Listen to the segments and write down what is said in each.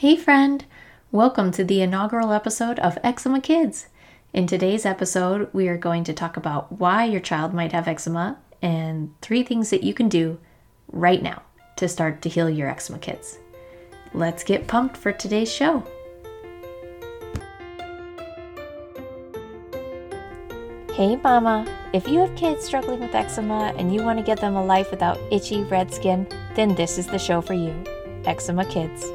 Hey, friend! Welcome to the inaugural episode of Eczema Kids. In today's episode, we are going to talk about why your child might have eczema and three things that you can do right now to start to heal your eczema kids. Let's get pumped for today's show. Hey, Mama! If you have kids struggling with eczema and you want to get them a life without itchy red skin, then this is the show for you Eczema Kids.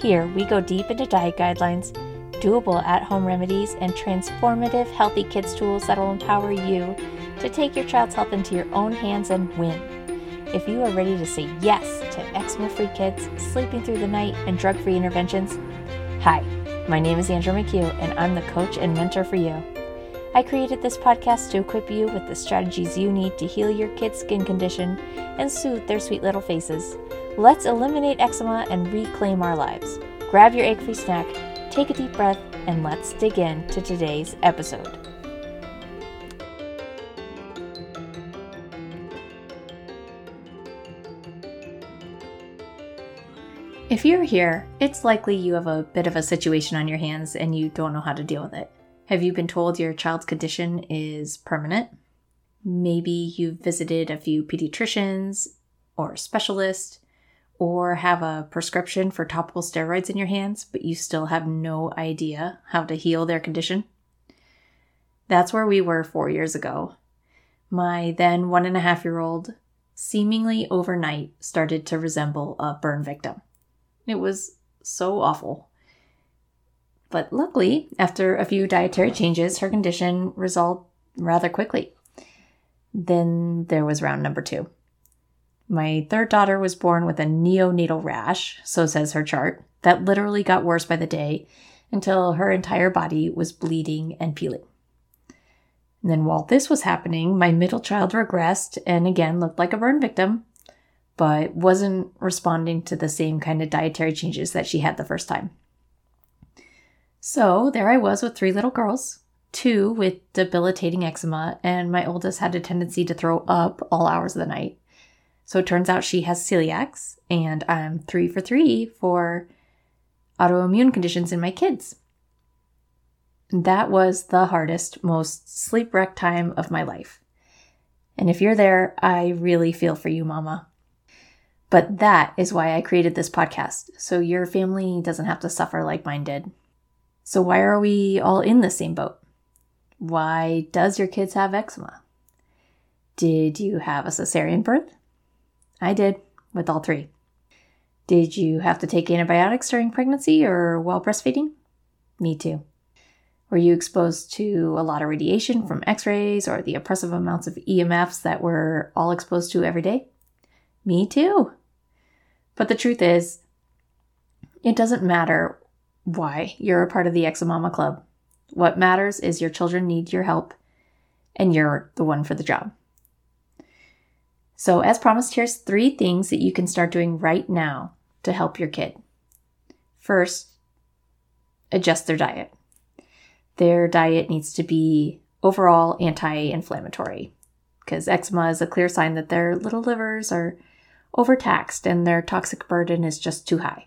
Here, we go deep into diet guidelines, doable at home remedies, and transformative healthy kids tools that'll empower you to take your child's health into your own hands and win. If you are ready to say yes to eczema free kids, sleeping through the night, and drug free interventions, hi, my name is Andrew McHugh, and I'm the coach and mentor for you. I created this podcast to equip you with the strategies you need to heal your kid's skin condition and soothe their sweet little faces Let's eliminate eczema and reclaim our lives. Grab your egg free snack, take a deep breath, and let's dig in to today's episode. If you're here, it's likely you have a bit of a situation on your hands and you don't know how to deal with it. Have you been told your child's condition is permanent? Maybe you've visited a few pediatricians or specialists or have a prescription for topical steroids in your hands, but you still have no idea how to heal their condition? That's where we were four years ago. My then one and a half year old, seemingly overnight, started to resemble a burn victim. It was so awful. But luckily, after a few dietary changes, her condition resolved rather quickly. Then there was round number two. My third daughter was born with a neonatal rash, so says her chart, that literally got worse by the day until her entire body was bleeding and peeling. And then while this was happening, my middle child regressed and again looked like a burn victim, but wasn't responding to the same kind of dietary changes that she had the first time. So there I was with three little girls, two with debilitating eczema, and my oldest had a tendency to throw up all hours of the night. So it turns out she has celiacs, and I'm three for three for autoimmune conditions in my kids. That was the hardest, most sleep wrecked time of my life. And if you're there, I really feel for you, Mama. But that is why I created this podcast, so your family doesn't have to suffer like mine did. So, why are we all in the same boat? Why does your kids have eczema? Did you have a cesarean birth? I did, with all three. Did you have to take antibiotics during pregnancy or while breastfeeding? Me too. Were you exposed to a lot of radiation from x rays or the oppressive amounts of EMFs that we're all exposed to every day? Me too. But the truth is, it doesn't matter why you're a part of the Eczemama Club. What matters is your children need your help, and you're the one for the job. So, as promised, here's three things that you can start doing right now to help your kid. First, adjust their diet. Their diet needs to be overall anti inflammatory because eczema is a clear sign that their little livers are overtaxed and their toxic burden is just too high.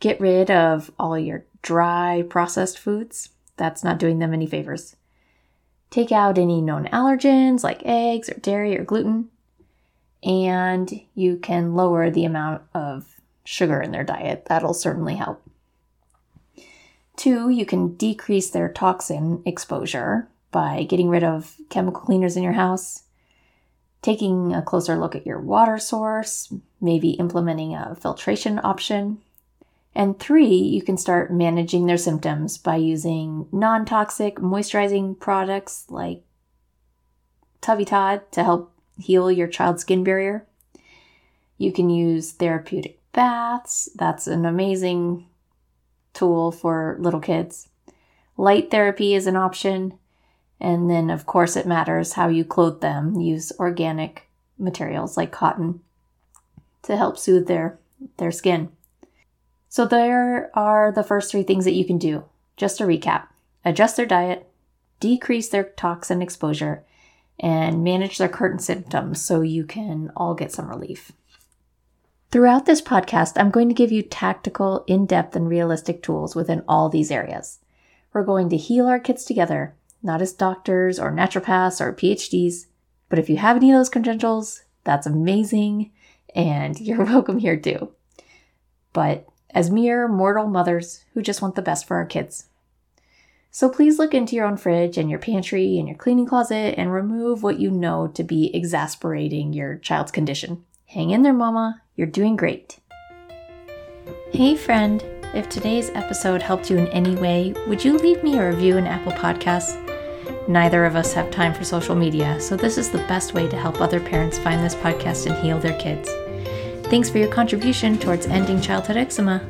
Get rid of all your dry processed foods. That's not doing them any favors. Take out any known allergens like eggs or dairy or gluten and you can lower the amount of sugar in their diet. That'll certainly help. Two, you can decrease their toxin exposure by getting rid of chemical cleaners in your house, taking a closer look at your water source, maybe implementing a filtration option. And three, you can start managing their symptoms by using non toxic moisturizing products like Tubby Todd to help heal your child's skin barrier. You can use therapeutic baths. That's an amazing tool for little kids. Light therapy is an option. And then, of course, it matters how you clothe them. Use organic materials like cotton to help soothe their, their skin. So, there are the first three things that you can do. Just to recap adjust their diet, decrease their toxin exposure, and manage their current symptoms so you can all get some relief. Throughout this podcast, I'm going to give you tactical, in depth, and realistic tools within all these areas. We're going to heal our kids together, not as doctors or naturopaths or PhDs. But if you have any of those credentials, that's amazing, and you're welcome here too. But as mere mortal mothers who just want the best for our kids. So please look into your own fridge and your pantry and your cleaning closet and remove what you know to be exasperating your child's condition. Hang in there, Mama. You're doing great. Hey, friend. If today's episode helped you in any way, would you leave me a review in Apple Podcasts? Neither of us have time for social media, so this is the best way to help other parents find this podcast and heal their kids. Thanks for your contribution towards ending childhood eczema.